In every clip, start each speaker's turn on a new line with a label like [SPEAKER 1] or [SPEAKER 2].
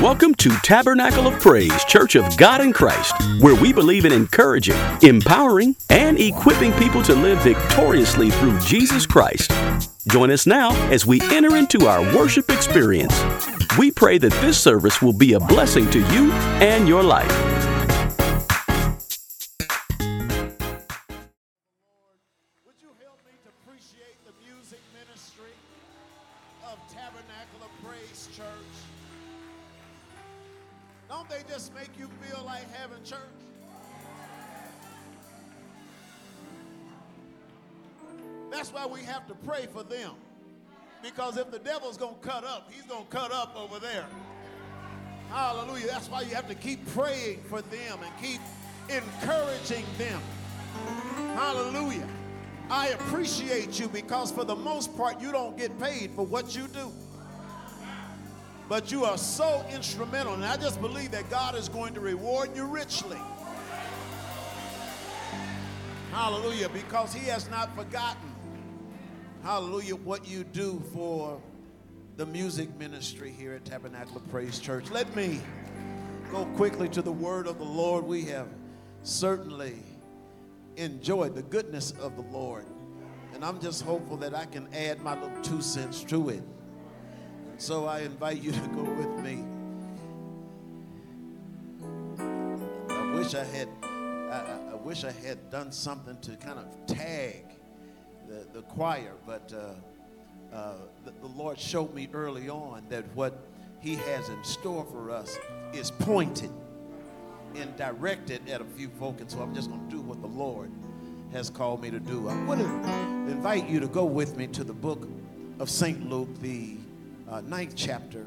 [SPEAKER 1] Welcome to Tabernacle of Praise, Church of God in Christ, where we believe in encouraging, empowering, and equipping people to live victoriously through Jesus Christ. Join us now as we enter into our worship experience. We pray that this service will be a blessing to you and your life.
[SPEAKER 2] Pray for them. Because if the devil's going to cut up, he's going to cut up over there. Hallelujah. That's why you have to keep praying for them and keep encouraging them. Hallelujah. I appreciate you because for the most part, you don't get paid for what you do. But you are so instrumental, and I just believe that God is going to reward you richly. Hallelujah, because He has not forgotten, hallelujah, what you do for the music ministry here at Tabernacle of Praise Church. Let me go quickly to the word of the Lord. We have certainly enjoyed the goodness of the Lord. And I'm just hopeful that I can add my little two cents to it. So I invite you to go with me. I wish I had, I- I wish I had done something to kind of tag the, the choir, but uh, uh, the, the Lord showed me early on that what He has in store for us is pointed and directed at a few folk, and so I'm just going to do what the Lord has called me to do. I want to invite you to go with me to the book of St. Luke, the uh, ninth chapter.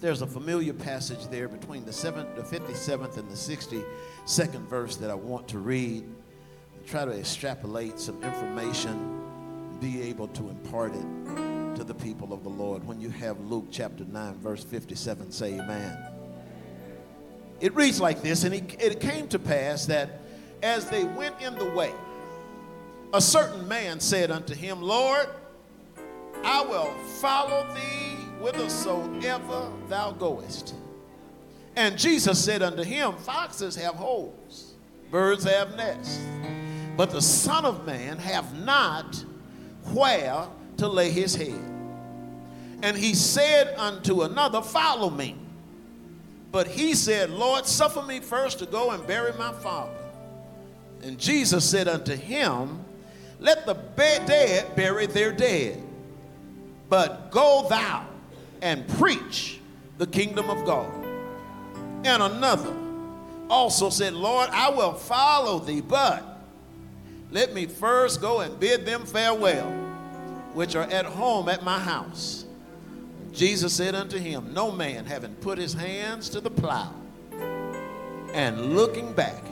[SPEAKER 2] There's a familiar passage there between the, seventh, the 57th and the 62nd verse that I want to read. Try to extrapolate some information, be able to impart it to the people of the Lord. When you have Luke chapter 9, verse 57, say amen. It reads like this And it, it came to pass that as they went in the way, a certain man said unto him, Lord, I will follow thee whithersoever thou goest. And Jesus said unto him, Foxes have holes, birds have nests, but the Son of Man have not where to lay his head. And he said unto another, Follow me. But he said, Lord, suffer me first to go and bury my father. And Jesus said unto him, Let the dead bury their dead, but go thou and preach the kingdom of God. And another also said, Lord, I will follow thee, but let me first go and bid them farewell, which are at home at my house. Jesus said unto him, No man having put his hands to the plow and looking back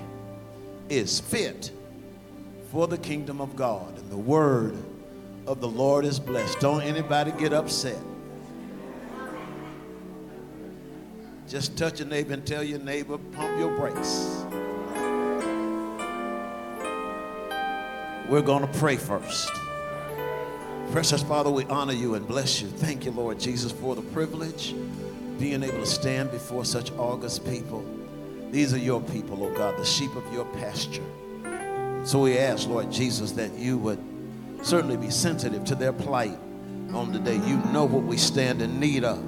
[SPEAKER 2] is fit for the kingdom of God. And the word of the Lord is blessed. Don't anybody get upset. Just touch your neighbor and tell your neighbor, pump your brakes. We're going to pray first. Precious Father, we honor you and bless you. Thank you, Lord Jesus, for the privilege being able to stand before such august people. These are your people, oh God, the sheep of your pasture. So we ask, Lord Jesus, that you would certainly be sensitive to their plight on today. You know what we stand in need of.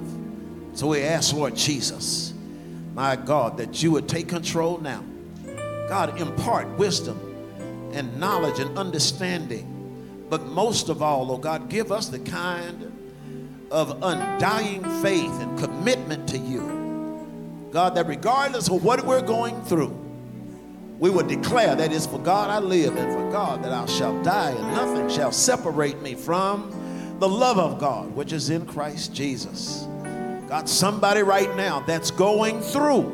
[SPEAKER 2] So we ask, Lord Jesus, my God, that you would take control now. God, impart wisdom and knowledge and understanding. But most of all, oh God, give us the kind of undying faith and commitment to you. God, that regardless of what we're going through, we will declare that it's for God I live and for God that I shall die, and nothing shall separate me from the love of God, which is in Christ Jesus. God, somebody right now that's going through,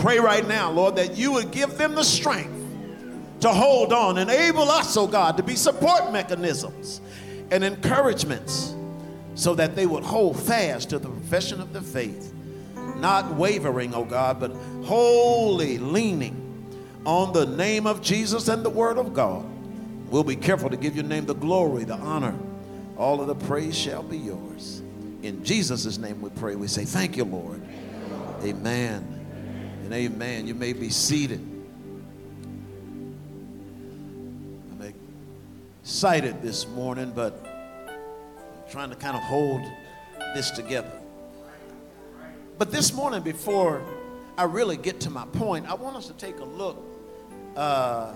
[SPEAKER 2] pray right now, Lord, that you would give them the strength to hold on. Enable us, oh God, to be support mechanisms and encouragements so that they would hold fast to the profession of the faith, not wavering, oh God, but wholly leaning on the name of Jesus and the word of God. We'll be careful to give your name the glory, the honor. All of the praise shall be yours. In Jesus' name we pray. We say, Thank you, Lord. Amen. And amen. You may be seated. Excited this morning, but I'm trying to kind of hold this together. But this morning, before I really get to my point, I want us to take a look uh,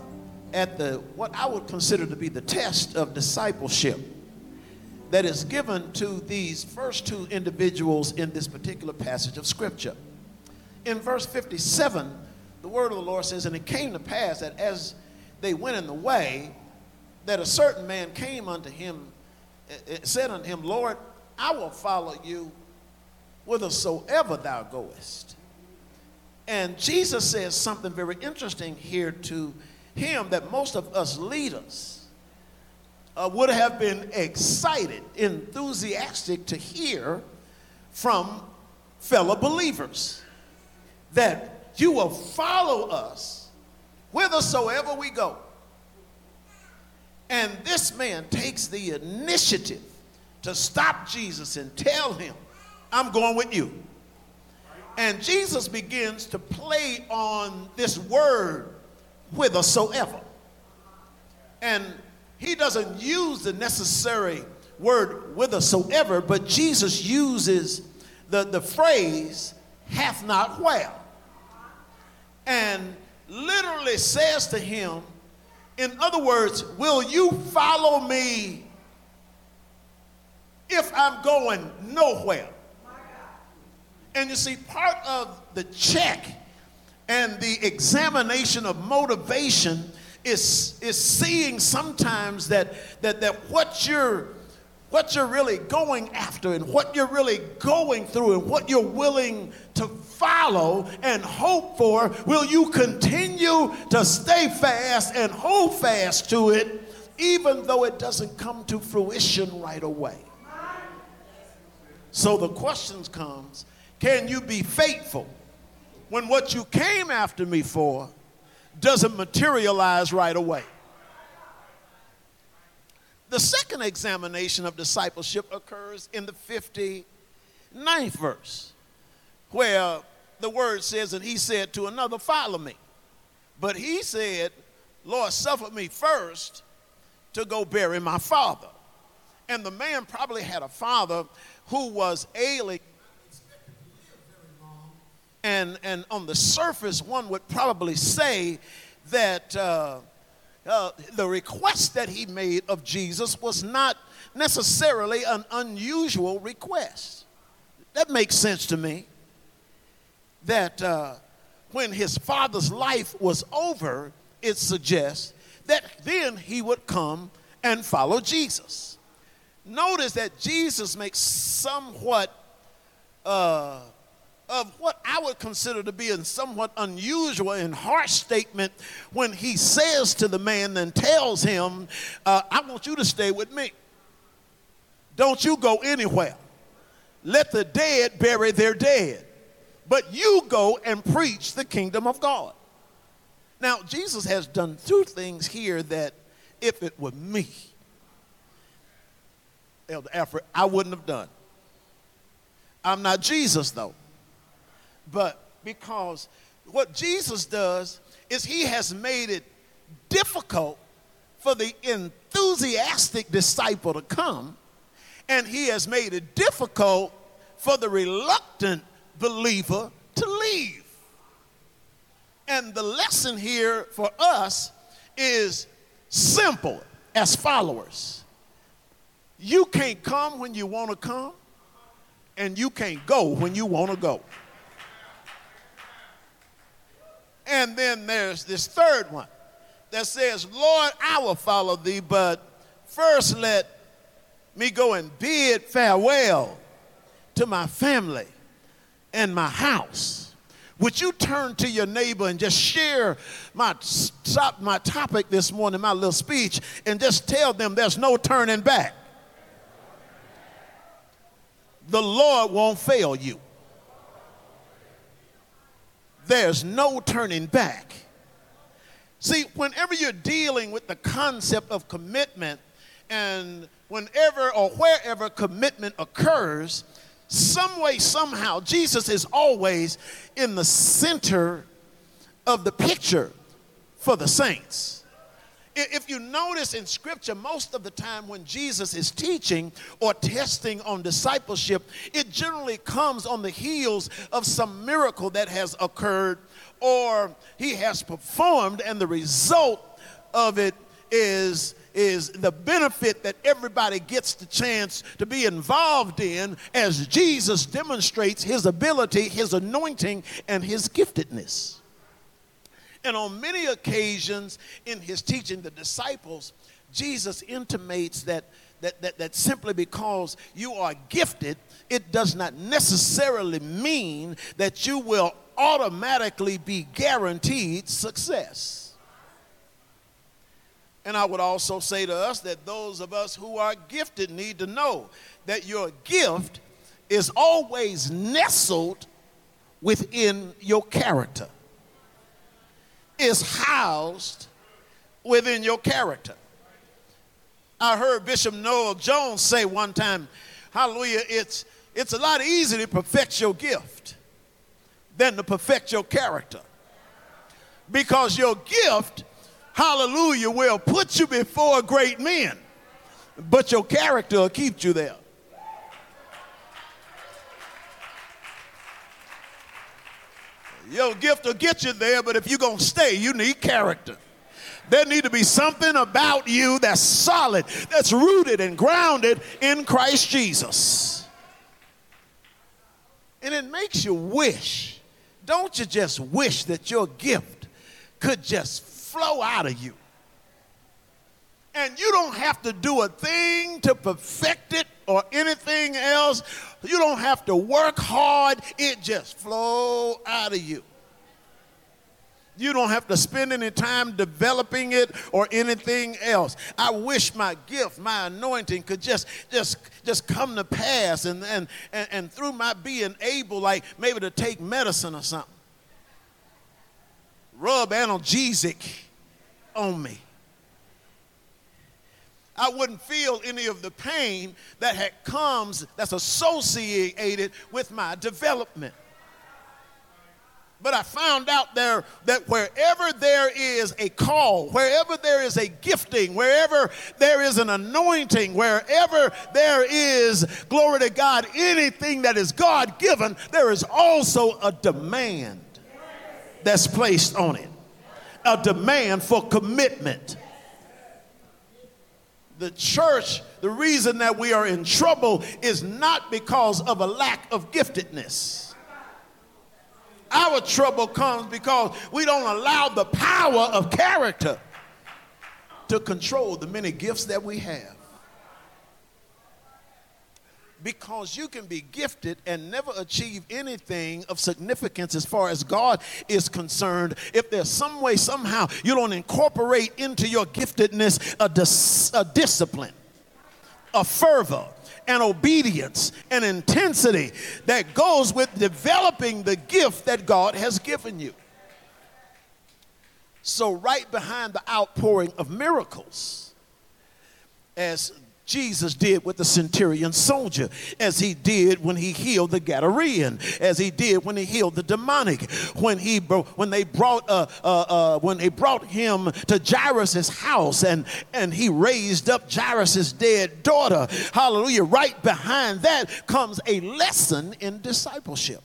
[SPEAKER 2] at the what I would consider to be the test of discipleship that is given to these first two individuals in this particular passage of Scripture. In verse 57, the word of the Lord says, And it came to pass that as they went in the way, that a certain man came unto him, said unto him, Lord, I will follow you whithersoever thou goest. And Jesus says something very interesting here to him that most of us leaders uh, would have been excited, enthusiastic to hear from fellow believers that you will follow us whithersoever we go. And this man takes the initiative to stop Jesus and tell him, I'm going with you. And Jesus begins to play on this word whithersoever. And he doesn't use the necessary word whithersoever, but Jesus uses the, the phrase hath not where. And literally says to him, in other words, will you follow me if I'm going nowhere? And you see, part of the check and the examination of motivation is, is seeing sometimes that, that, that what you're what you're really going after and what you're really going through and what you're willing to follow and hope for, will you continue to stay fast and hold fast to it even though it doesn't come to fruition right away? So the questions comes, can you be faithful when what you came after me for doesn't materialize right away? The second examination of discipleship occurs in the 59th verse, where the word says, And he said to another, Follow me. But he said, Lord, suffer me first to go bury my father. And the man probably had a father who was ailing. And, and on the surface, one would probably say that uh, uh, the request that he made of Jesus was not necessarily an unusual request. That makes sense to me. That uh, when his father's life was over, it suggests that then he would come and follow Jesus. Notice that Jesus makes somewhat uh, of what I would consider to be a somewhat unusual and harsh statement when he says to the man and tells him, uh, I want you to stay with me. Don't you go anywhere. Let the dead bury their dead. But you go and preach the kingdom of God. Now, Jesus has done two things here that if it were me, Elder Alfred, I wouldn't have done. I'm not Jesus, though but because what Jesus does is he has made it difficult for the enthusiastic disciple to come, and he has made it difficult for the reluctant believer to leave. And the lesson here for us is simple as followers. You can't come when you want to come, and you can't go when you want to go. And then there's this third one that says, Lord, I will follow thee, but first let me go and bid farewell to my family and my house. Would you turn to your neighbor and just share my, my topic this morning, my little speech, and just tell them there's no turning back? The Lord won't fail you there's no turning back. See, whenever you're dealing with the concept of commitment, and whenever or wherever commitment occurs, some way, somehow, Jesus is always in the center of the picture for the saints. If you notice in scripture, most of the time when Jesus is teaching or testing on discipleship, it generally comes on the heels of some miracle that has occurred or he has performed, and the result of it is is the benefit that everybody gets the chance to be involved in as Jesus demonstrates his ability, his anointing, and his giftedness. And on many occasions in his teaching the disciples, Jesus intimates that, that, that, that simply because you are gifted, it does not necessarily mean that you will automatically be guaranteed success. And I would also say to us that those of us who are gifted need to know that your gift is always nestled within your character, is housed within your character. I heard Bishop Noel Jones say one time, hallelujah, it's, it's a lot easier to perfect your gift than to perfect your character. Because your gift hallelujah, will put you before great men, but your character will keep you there. Your gift will get you there, but if you're going to stay, you need character. There need to be something about you that's solid, that's rooted and grounded in Christ Jesus. And it makes you wish, don't you just wish that your gift could just flow out of you. And you don't have to do a thing to perfect it or anything else. You don't have to work hard. It just flow out of you. You don't have to spend any time developing it or anything else. I wish my gift, my anointing could just just just come to pass and and and, and through my being able like maybe to take medicine or something. Rub analgesic on me. I wouldn't feel any of the pain that had comes that's associated with my development. But I found out there that wherever there is a call, wherever there is a gifting, wherever there is an anointing, wherever there is, glory to God, anything that is God given, there is also a demand that's placed on it a demand for commitment. The church, the reason that we are in trouble is not because of a lack of giftedness. Our trouble comes because we don't allow the power of character to control the many gifts that we have because you can be gifted and never achieve anything of significance as far as God is concerned if there's some way, somehow, you don't incorporate into your giftedness a, dis- a discipline, a fervor, an obedience, an intensity that goes with developing the gift that God has given you. So, right behind the outpouring of miracles, as Jesus did with the centurion soldier, as he did when he healed the Gadarean, as he did when he healed the demonic, when he when they brought uh, uh, uh, when they brought him to Jairus's house and and he raised up Jairus's dead daughter. Hallelujah! Right behind that comes a lesson in discipleship.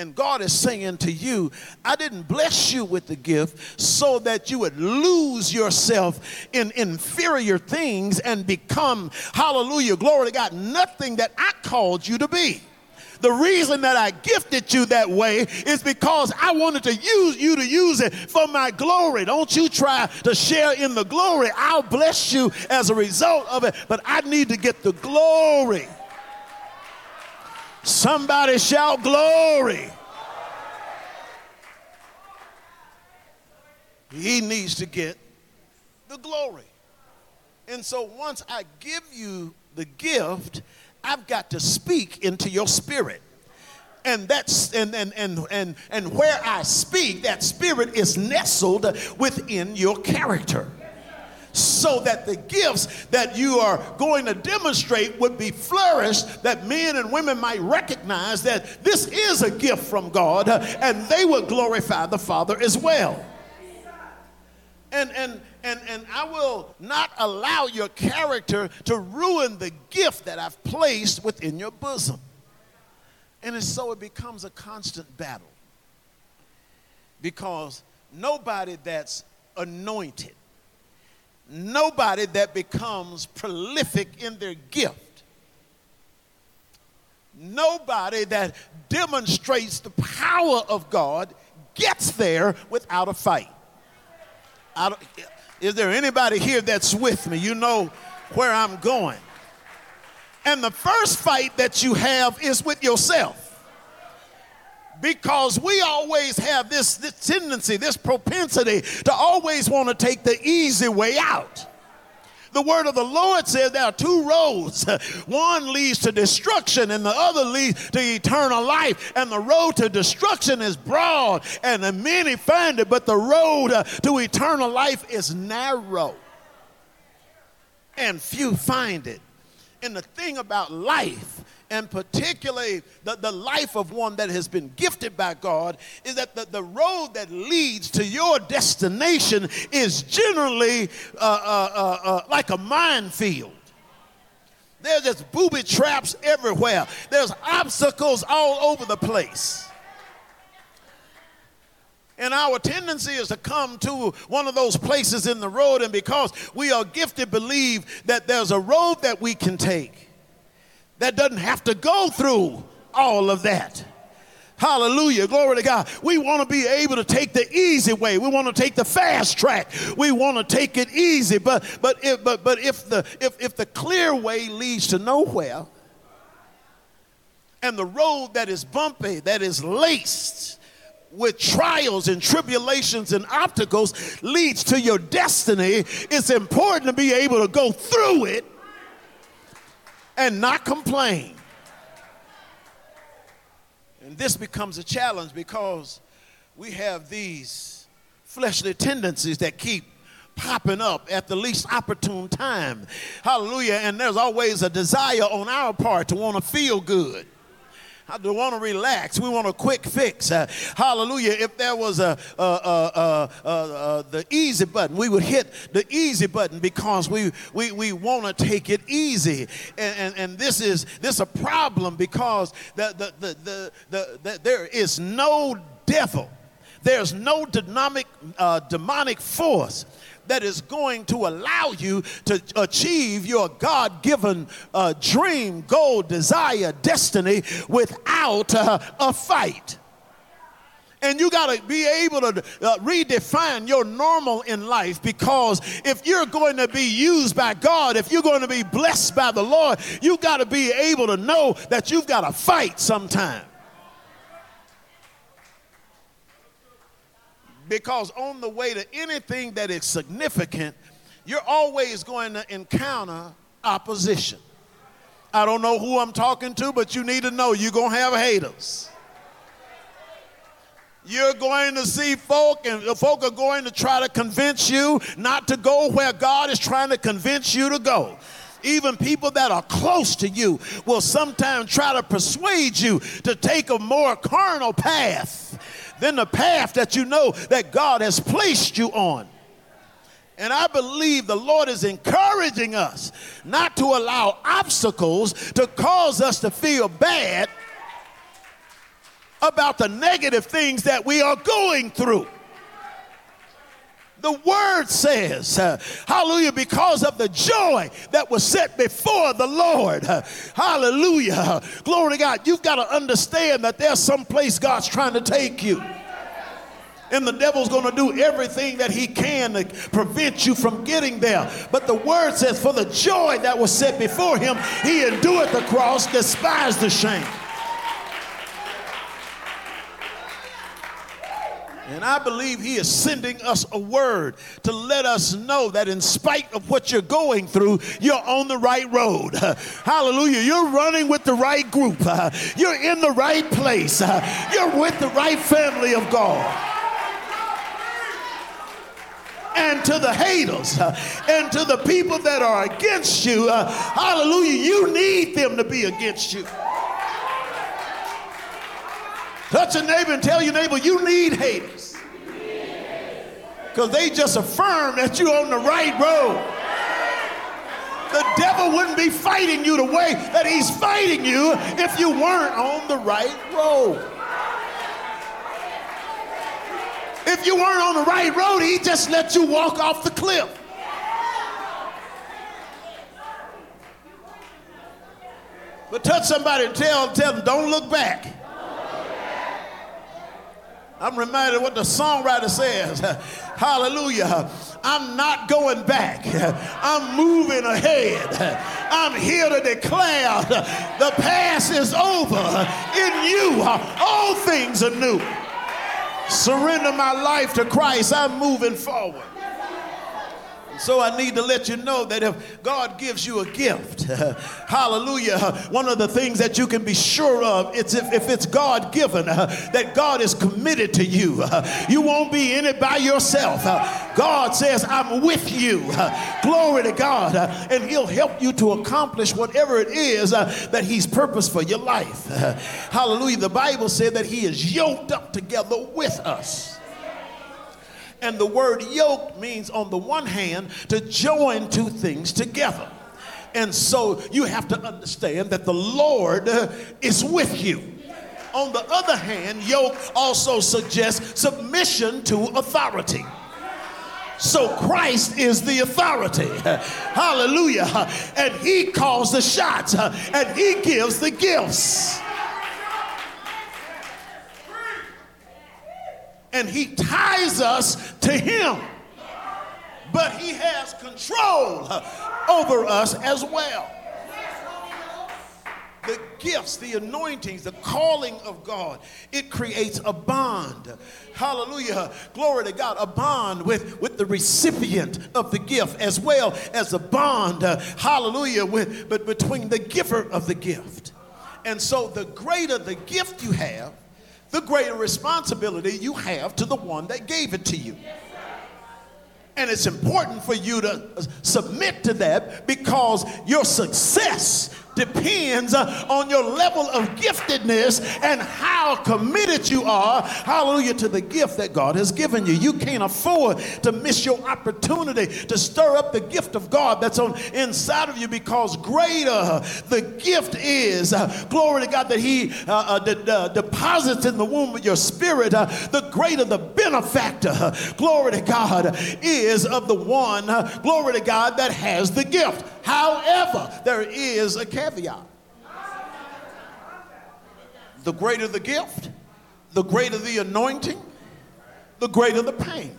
[SPEAKER 2] And God is saying to you, I didn't bless you with the gift so that you would lose yourself in inferior things and become, hallelujah, glory to God, nothing that I called you to be. The reason that I gifted you that way is because I wanted to use you to use it for my glory. Don't you try to share in the glory. I'll bless you as a result of it, but I need to get the glory. Somebody shout glory. He needs to get the glory. And so once I give you the gift, I've got to speak into your spirit. And that's and and and and, and where I speak, that spirit is nestled within your character. So that the gifts that you are going to demonstrate would be flourished, that men and women might recognize that this is a gift from God and they would glorify the Father as well. And, and, and, and I will not allow your character to ruin the gift that I've placed within your bosom. And so it becomes a constant battle. Because nobody that's anointed, nobody that becomes prolific in their gift, nobody that demonstrates the power of God gets there without a fight. is there anybody here that's with me? You know where I'm going. And the first fight that you have is with yourself because we always have this, this tendency, this propensity to always want to take the easy way out. The word of the Lord says there are two roads. One leads to destruction and the other leads to eternal life. And the road to destruction is broad and many find it, but the road uh, to eternal life is narrow. And few find it. And the thing about life and particularly the, the life of one that has been gifted by God, is that the, the road that leads to your destination is generally uh, uh, uh, uh like a minefield. There's just booby traps everywhere. There's obstacles all over the place. And our tendency is to come to one of those places in the road, and because we are gifted, believe that there's a road that we can take that doesn't have to go through all of that. Hallelujah. Glory to God. We want to be able to take the easy way. We want to take the fast track. We want to take it easy. But but if but but if the if, if the clear way leads to nowhere, and the road that is bumpy, that is laced with trials and tribulations and obstacles leads to your destiny, it's important to be able to go through it and not complain. And this becomes a challenge because we have these fleshly tendencies that keep popping up at the least opportune time. Hallelujah. And there's always a desire on our part to want to feel good. I don't want to relax. We want a quick fix. Uh, hallelujah. If there was a, a, a, the easy button, we would hit the easy button because we, we, we want to take it easy. And, and, and this is this a problem because the, the, the, the, the, the there is no devil. There's no dynamic, uh, demonic force that is going to allow you to achieve your God given uh, dream, goal, desire, destiny without uh, a fight. And you got to be able to uh, redefine your normal in life because if you're going to be used by God, if you're going to be blessed by the Lord, you got to be able to know that you've got to fight sometime. Because on the way to anything that is significant, you're always going to encounter opposition. I don't know who I'm talking to, but you need to know you're going to have haters. You're going to see folk, and the folk are going to try to convince you not to go where God is trying to convince you to go. Even people that are close to you will sometimes try to persuade you to take a more carnal path than the path that you know that God has placed you on. And I believe the Lord is encouraging us not to allow obstacles to cause us to feel bad about the negative things that we are going through. The word says, uh, hallelujah, because of the joy that was set before the Lord. Uh, hallelujah. Glory to God. You've got to understand that there's some place God's trying to take you. And the devil's going to do everything that he can to prevent you from getting there. But the word says, for the joy that was set before him, he endured the cross, despised the shame. And I believe he is sending us a word to let us know that in spite of what you're going through, you're on the right road. Hallelujah. You're running with the right group. You're in the right place. You're with the right family of God. and to the haters and to the people that are against you. Hallelujah. You need them to be against you. Touch a neighbor and tell your neighbor you need haters. Because they just affirm that you're on the right road. The devil wouldn't be fighting you the way that he's fighting you if you weren't on the right road. If you weren't on the right road, he just let you walk off the cliff. But touch somebody and tell, tell them, don't look back. I'm reminded of what the songwriter says. Hallelujah. I'm not going back. I'm moving ahead. I'm here to declare the past is over. In you, all things are new. Surrender my life to Christ. I'm moving forward. So I need to let you know that if God gives you a gift, hallelujah, one of the things that you can be sure of it's if, if it's God given, uh, that God is committed to you. Uh, you won't be in it by yourself. Uh, God says, I'm with you. Glory to God. And He'll help you to accomplish whatever it is that He's purposed for your life. Hallelujah. The Bible said that He is yoked up together with us. And the word yoke means, on the one hand, to join two things together. And so you have to understand that the Lord is with you. On the other hand, yoke also suggests submission to authority. So Christ is the authority. Hallelujah. And he calls the shots and he gives the gifts. And he ties us to him. But he has control over us as well. The gifts, the anointings, the calling of God, it creates a bond. Hallelujah. Glory to God. A bond with, with the recipient of the gift as well as a bond, uh, hallelujah, with, but between the giver of the gift. And so the greater the gift you have, the greater responsibility you have to the one that gave it to you. And it's important for you to submit to that because your success depends uh, on your level of giftedness and how committed you are, hallelujah, to the gift that God has given you. You can't afford to miss your opportunity to stir up the gift of God that's on inside of you because greater the gift is, uh, glory to God, that He uh, uh, de- uh, deposits in the womb of your spirit, uh, the greater the benefactor, glory to God, is of the one, glory to God, that has the gift. However, there is a caveat. The greater the gift, the greater the anointing, the greater the pain.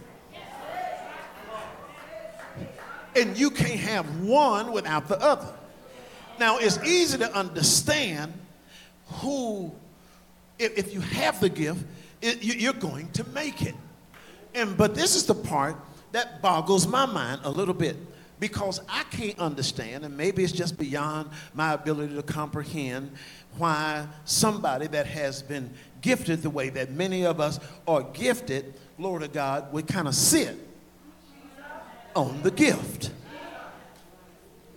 [SPEAKER 2] And you can't have one without the other. Now, it's easy to understand who, if, if you have the gift, it, you, you're going to make it. And but this is the part that boggles my mind a little bit because I can't understand, and maybe it's just beyond my ability to comprehend, why somebody that has been gifted the way that many of us are gifted, Lord of God, would kind of sit on the gift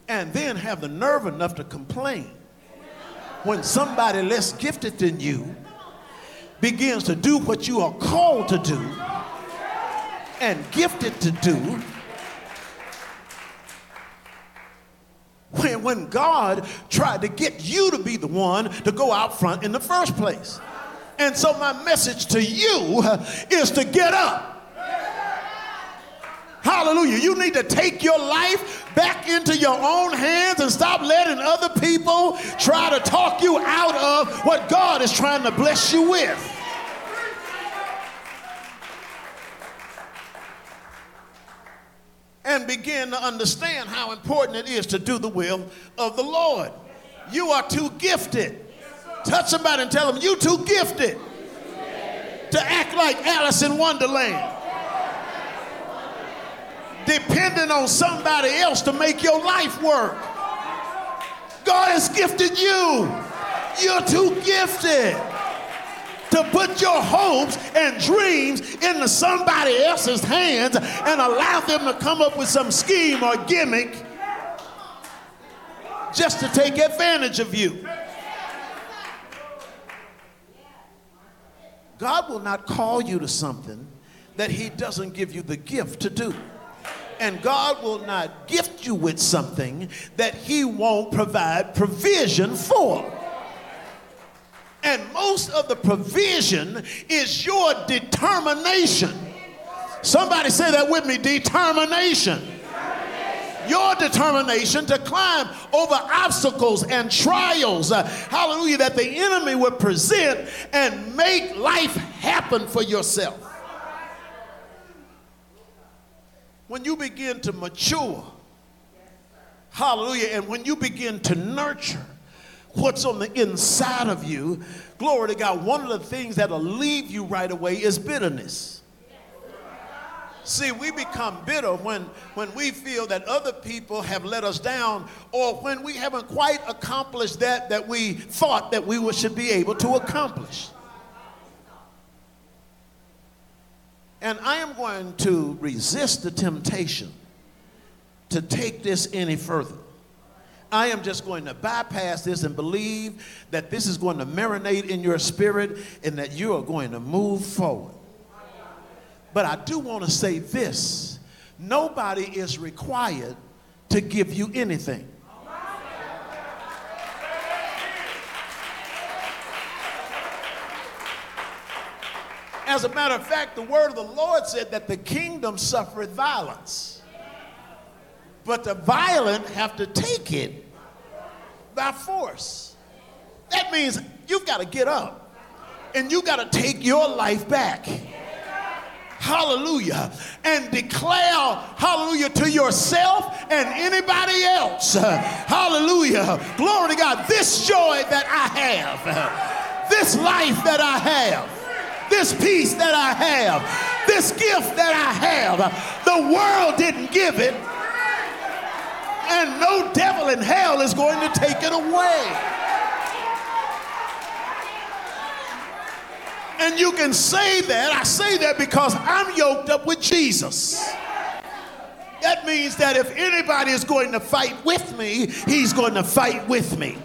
[SPEAKER 2] and then have the nerve enough to complain when somebody less gifted than you begins to do what you are called to do and gifted to do when, when God tried to get you to be the one to go out front in the first place. And so, my message to you is to get up. Hallelujah. You need to take your life back into your own hands and stop letting other people try to talk you out of what God is trying to bless you with. And begin to understand how important it is to do the will of the Lord. You are too gifted. Touch somebody and tell them, you too gifted to act like Alice in Wonderland. Depending on somebody else to make your life work. God has gifted you. You're too gifted to put your hopes and dreams into somebody else's hands and allow them to come up with some scheme or gimmick just to take advantage of you. God will not call you to something that He doesn't give you the gift to do. And God will not gift you with something that He won't provide provision for. And most of the provision is your determination. Somebody say that with me determination your determination to climb over obstacles and trials, uh, hallelujah, that the enemy would present and make life happen for yourself. When you begin to mature, hallelujah, and when you begin to nurture what's on the inside of you, glory to God, one of the things that'll leave you right away is bitterness. See, we become bitter when, when we feel that other people have let us down or when we haven't quite accomplished that that we thought that we should be able to accomplish. And I am going to resist the temptation to take this any further. I am just going to bypass this and believe that this is going to marinate in your spirit and that you are going to move forward. But I do want to say this nobody is required to give you anything. As a matter of fact, the word of the Lord said that the kingdom suffereth violence. But the violent have to take it by force. That means you've got to get up and you've got to take your life back. Hallelujah, and declare, hallelujah, to yourself and anybody else, hallelujah, glory to God, this joy that I have, this life that I have, this peace that I have, this gift that I have, the world didn't give it, and no devil in hell is going to take it away. And you can say that. I say that because I'm yoked up with Jesus. That means that if anybody is going to fight with me, he's going to fight with me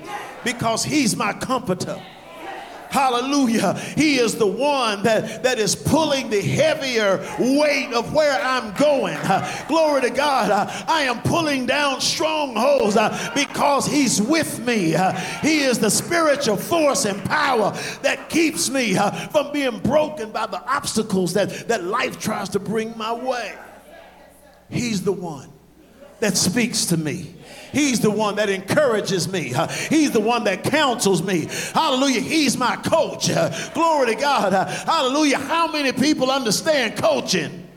[SPEAKER 2] because he's my comforter. Hallelujah. He is the one that, that is pulling the heavier weight of where I'm going. Uh, glory to God. Uh, I am pulling down strongholds uh, because He's with me. He is the spiritual force and power that keeps me from being broken by the obstacles that, that life tries to bring my way. He's the one that speaks to me. He's the one that encourages me. He's the one that counsels me. Hallelujah. He's my coach. Glory to God. Hallelujah. How many people understand coaching?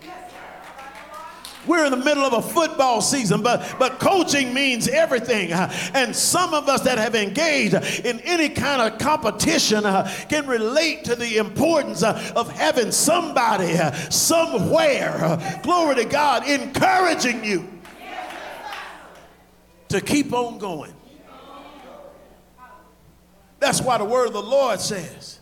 [SPEAKER 2] We're in the middle of a football season, but, but coaching means everything. And some of us that have engaged in any kind of competition can relate to the importance of having somebody somewhere, glory to God, encouraging you to keep on going. That's why the word of the Lord says,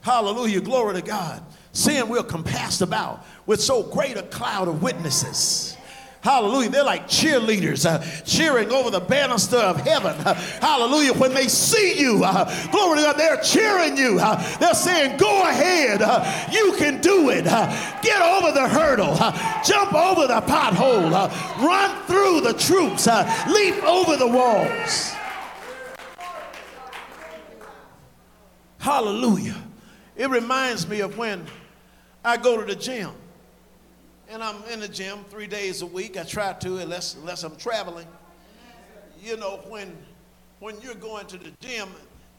[SPEAKER 2] Hallelujah, glory to God. Sin will compassed about with so great a cloud of witnesses. Hallelujah. They're like cheerleaders uh, cheering over the banister of heaven. Uh, hallelujah. When they see you, uh, glory to God, they're cheering you. Uh, they're saying, Go ahead. Uh, you can do it. Uh, get over the hurdle. jump over the pothole. run through the troops. leap over the walls. Hallelujah. It reminds me of when I go to the gym and I'm in the gym three days a week. I try to, unless, unless I'm traveling. You know, when, when you're going to the gym,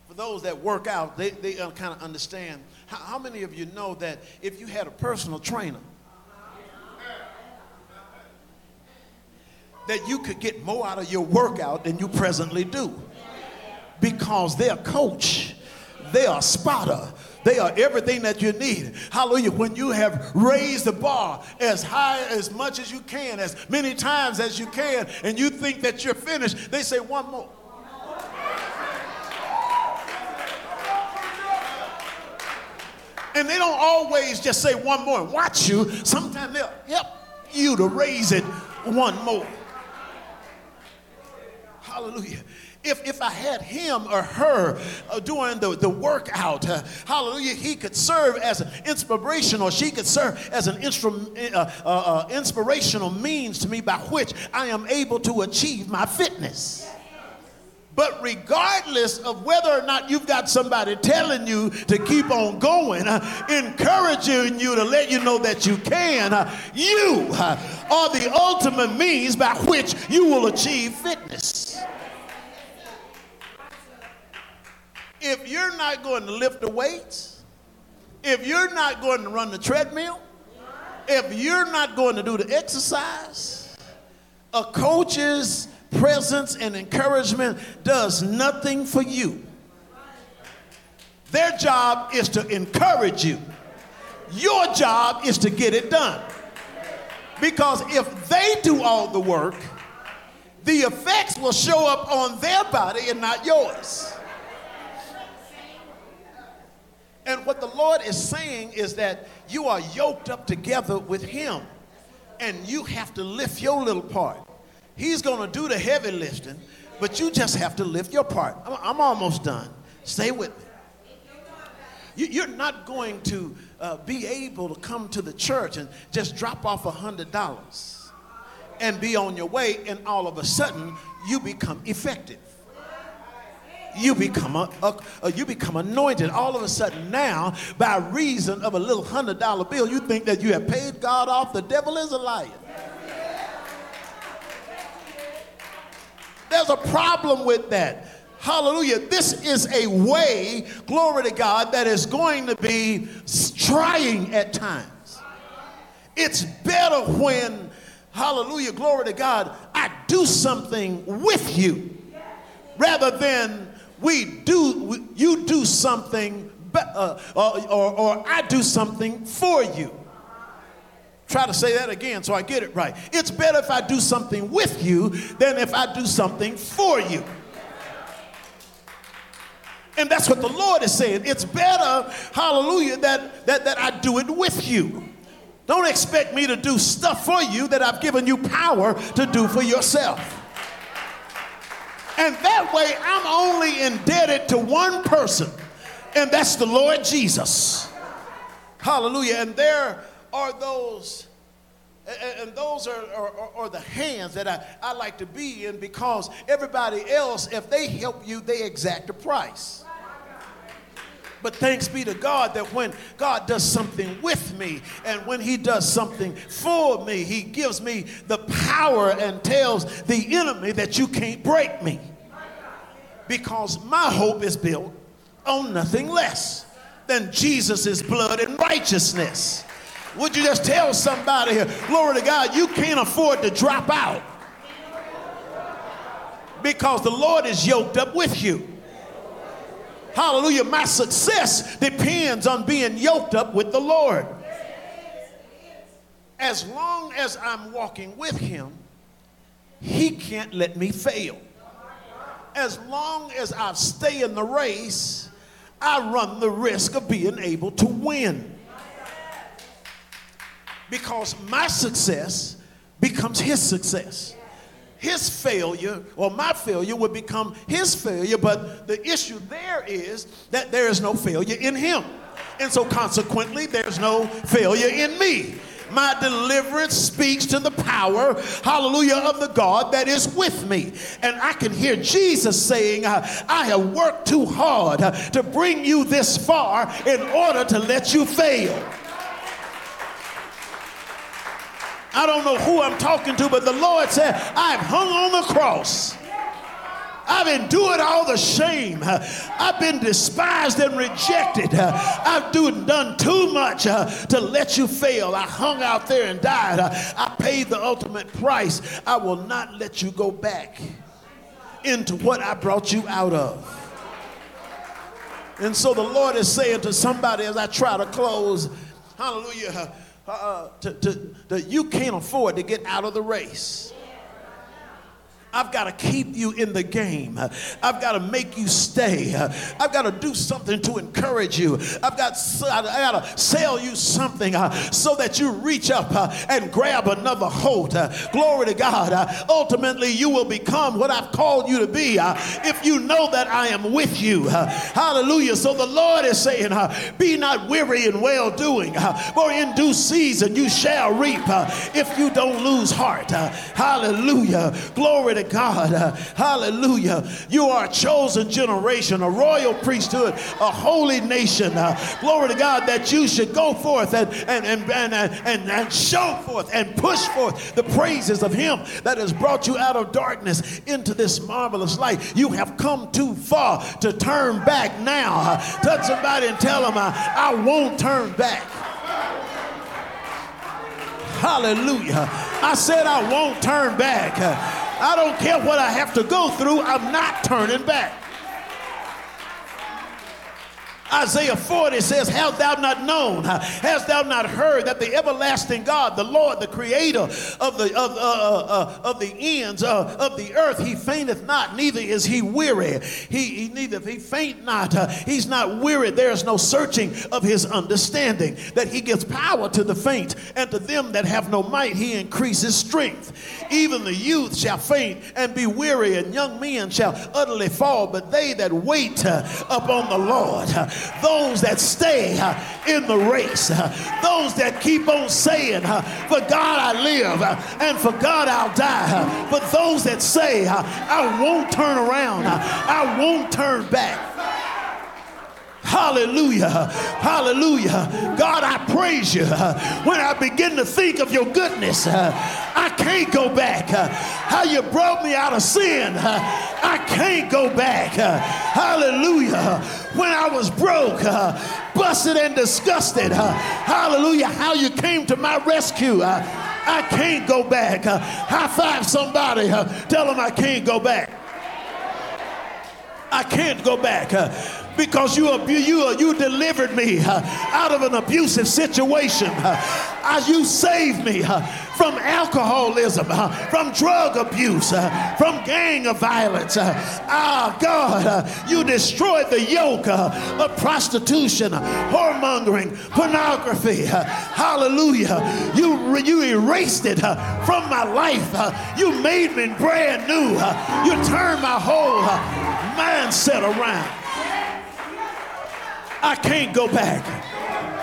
[SPEAKER 2] for those that work out, they, they uh, kind of understand. How, how many of you know that if you had a personal trainer, that you could get more out of your workout than you presently do? Because they're coach, they're a spotter, they are everything that you need. Hallelujah. When you have raised the bar as high as much as you can, as many times as you can, and you think that you're finished, they say one more. And they don't always just say one more and watch you. Sometimes they'll help you to raise it one more. Hallelujah. If, if I had him or her uh, doing the, the workout, uh, hallelujah, he could serve as an inspiration or she could serve as an instru- uh, uh, uh, inspirational means to me by which I am able to achieve my fitness. But regardless of whether or not you've got somebody telling you to keep on going, uh, encouraging you to let you know that you can, uh, you uh, are the ultimate means by which you will achieve fitness. If you're not going to lift the weights, if you're not going to run the treadmill, if you're not going to do the exercise, a coach's presence and encouragement does nothing for you. Their job is to encourage you. Your job is to get it done. Because if they do all the work, the effects will show up on their body and not yours. And what the Lord is saying is that you are yoked up together with Him, and you have to lift your little part. He's going to do the heavy lifting, but you just have to lift your part. I'm, I'm almost done. Stay with me. You, are not going to uh, be able to come to the church and just drop off a hundred dollars and be on your way, and all of a sudden you become effective you become a, a, a, you become anointed all of a sudden now by reason of a little hundred dollar bill. You think that you have paid god off. The devil is a liar. There's a problem with that. Hallelujah. This is a way glory to god that is going to be trying at times. It's better when hallelujah glory to god i do something with you rather than we do, you do something, uh, or, or, or I do something for you. Try to say that again so I get it right. It's better if I do something with you than if I do something for you. And that's what the Lord is saying. It's better, hallelujah, that, that, that I do it with you. Don't expect me to do stuff for you that I've given you power to do for yourself. And that way, I'm only indebted to one person, and that's the Lord Jesus. Hallelujah. And there are those, and those are, are, are, the hands that I, I like to be in because everybody else, if they help you, they exact a price. But thanks be to God that when God does something with me and when He does something for me, He gives me the power and tells the enemy that you can't break me because my hope is built on nothing less than Jesus' blood and righteousness. Would you just tell somebody here, glory to God, you can't afford to drop out because the Lord is yoked up with you. Hallelujah. My success depends on being yoked up with the Lord. As long as I'm walking with Him, He can't let me fail as long as I stay in the race, I run the risk of being able to win. Because my success becomes his success. His failure or my failure would become his failure, but the issue there is that there is no failure in him. And so, consequently, there's no failure in me. My deliverance speaks to the power, hallelujah, of the God that is with me. And I can hear Jesus saying, uh, I have worked too hard uh, to bring you this far in order to let you fail. I don't know who I'm talking to, but the Lord said, I've hung on the cross. I've endured all the shame. I've been despised and rejected. I've do, done too much uh, to let you fail. I hung out there and died. I paid the ultimate price. I will not let you go back into what I brought you out of. And so the Lord is saying to somebody as I try to close, hallelujah, uh, uh to, to, that you can't afford to get out of the race. I've got to keep you in the game. I've got to make you stay. I've got to do something to encourage you. I've got, I got to sell you something uh, so that you reach up uh, and grab another hold. Uh, glory to God. Uh, ultimately, you will become what I've called you to be uh, if you know that I am with you. Uh, hallelujah. So the Lord is saying, Be not weary in well doing, for in due season you shall reap if you don't lose heart. hallelujah. Glory to God. Uh, hallelujah. You are a chosen generation, a royal priesthood, a holy nation. Uh, glory to God that you should go forth and, and, and, and, and, and show forth and push forth the praises of Him that has brought you out of darkness into this marvelous light. You have come too far to turn back now. Uh, touch somebody and tell them, I, I won't turn back. Hallelujah. I said I won't turn back. I don't care what I have to go through, I'm not turning back. Isaiah 40 says, Hast thou not known, hast thou not heard that the everlasting God, the Lord, the creator of the, of, uh, uh, uh, of the ends uh, of the earth, he fainteth not, neither is he weary. He, he neither he faint not, he's not weary. There is no searching of his understanding. That he gives power to the faint, and to them that have no might, he increases strength. Even the youth shall faint and be weary, and young men shall utterly fall, but they that wait uh, upon the Lord, those that stay uh, in the race, uh, those that keep on saying, uh, For God I live and for God I'll die. But those that say, I won't turn around, I won't turn back. Hallelujah. Hallelujah. God, I praise you. When I begin to think of your goodness, I can't go back. How you brought me out of sin, I can't go back. Hallelujah. When I was broke, busted and disgusted, hallelujah. How you came to my rescue. I can't go back. High five somebody. Tell them I can't go back. I can't go back because you, you, you delivered me uh, out of an abusive situation. Uh, you saved me uh, from alcoholism, uh, from drug abuse, uh, from gang of violence. Uh, ah, God, you destroyed the yoke of prostitution, whoremongering, pornography. Hallelujah. You, you erased it from my life. You made me brand new. You turned my whole mindset around. I can't go back.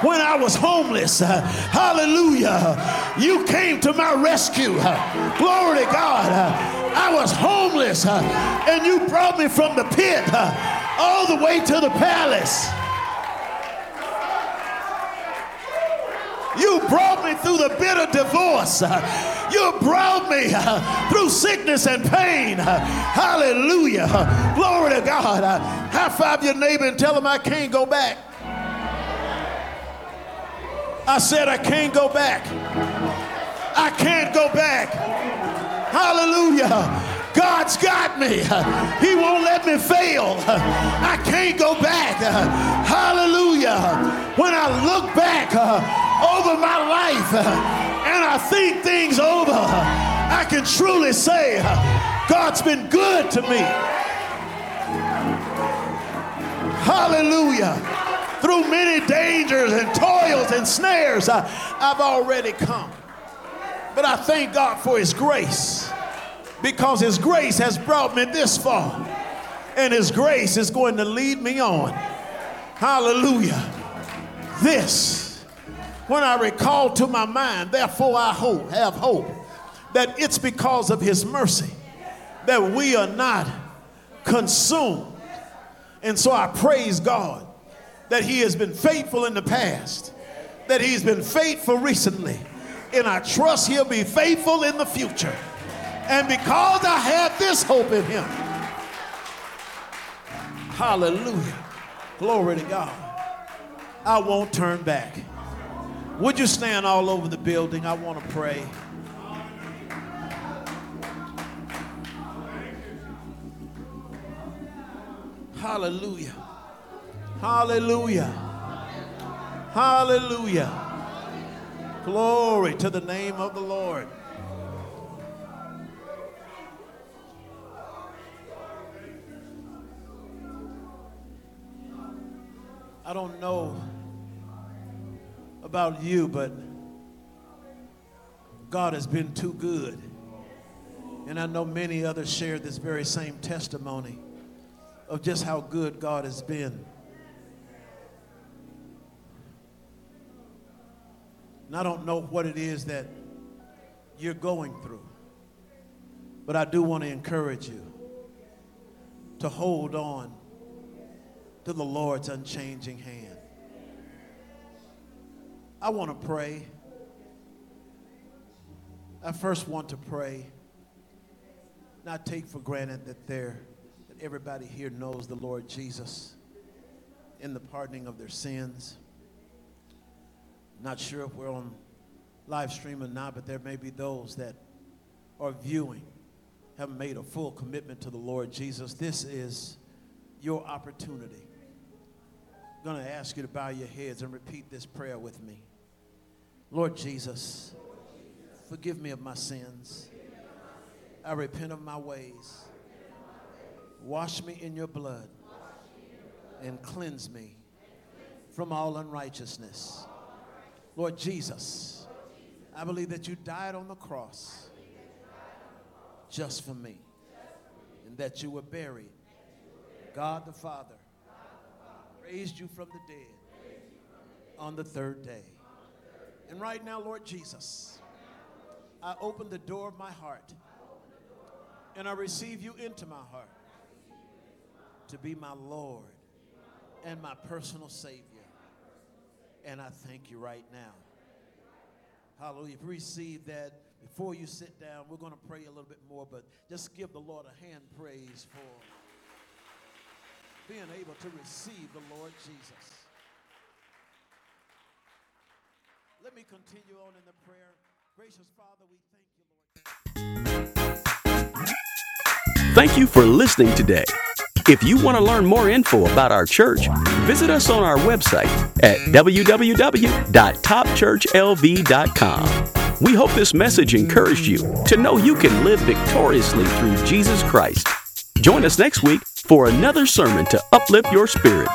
[SPEAKER 2] When I was homeless, uh, hallelujah, you came to my rescue. Uh, glory to God. Uh, I was homeless uh, and you brought me from the pit uh, all the way to the palace. You brought me through the bitter divorce. You brought me through sickness and pain. Hallelujah. Glory to God. High five your neighbor and tell him I can't go back. I said I can't go back. I can't go back. Hallelujah. God's got me. He won't let me fail. I can't go back. Hallelujah. When I look back over my life and I think things over, I can truly say God's been good to me. Hallelujah. Through many dangers and toils and snares, I, I've already come. But I thank God for His grace because His grace has brought me this far. And His grace is going to lead me on. Hallelujah. This, when I recall to my mind, therefore I hope, have hope, that it's because of His mercy that we are not consumed. And so I praise God that He has been faithful in the past, that He's been faithful recently, and I trust He'll be faithful in the future. And because I have this hope in him, hallelujah, glory to God, I won't turn back. Would you stand all over the building? I want to pray. Hallelujah. Hallelujah. Hallelujah. Glory to the name of the Lord. I don't know about you, but God has been too good. And I know many others share this very same testimony of just how good God has been. And I don't know what it is that you're going through, but I do want to encourage you to hold on to the Lord's unchanging hand. I want to pray. I first want to pray, not take for granted that there, that everybody here knows the Lord Jesus in the pardoning of their sins. Not sure if we're on live stream or not, but there may be those that are viewing, have made a full commitment to the Lord Jesus. This is your opportunity. Going to ask you to bow your heads and repeat this prayer with me. Lord Jesus, forgive me of my sins. I repent of my ways. Wash me in your blood and cleanse me from all unrighteousness. Lord Jesus, I believe that you died on the cross just for me and that you were buried. God the Father raised you from the dead on the third day. And right now, Lord Jesus, I open the door of my heart and I receive you into my heart to be my Lord and my personal Savior. And I thank you right now. Hallelujah. If you receive that, before you sit down, we're going to pray a little bit more, but just give the Lord a hand praise for being able to receive the Lord Jesus. Let me continue on in the prayer. Gracious Father, we thank you,
[SPEAKER 1] Lord. Thank you for listening today. If you want to learn more info about our church, visit us on our website at www.topchurchlv.com. We hope this message encouraged you to know you can live victoriously through Jesus Christ. Join us next week for another sermon to uplift your spirit.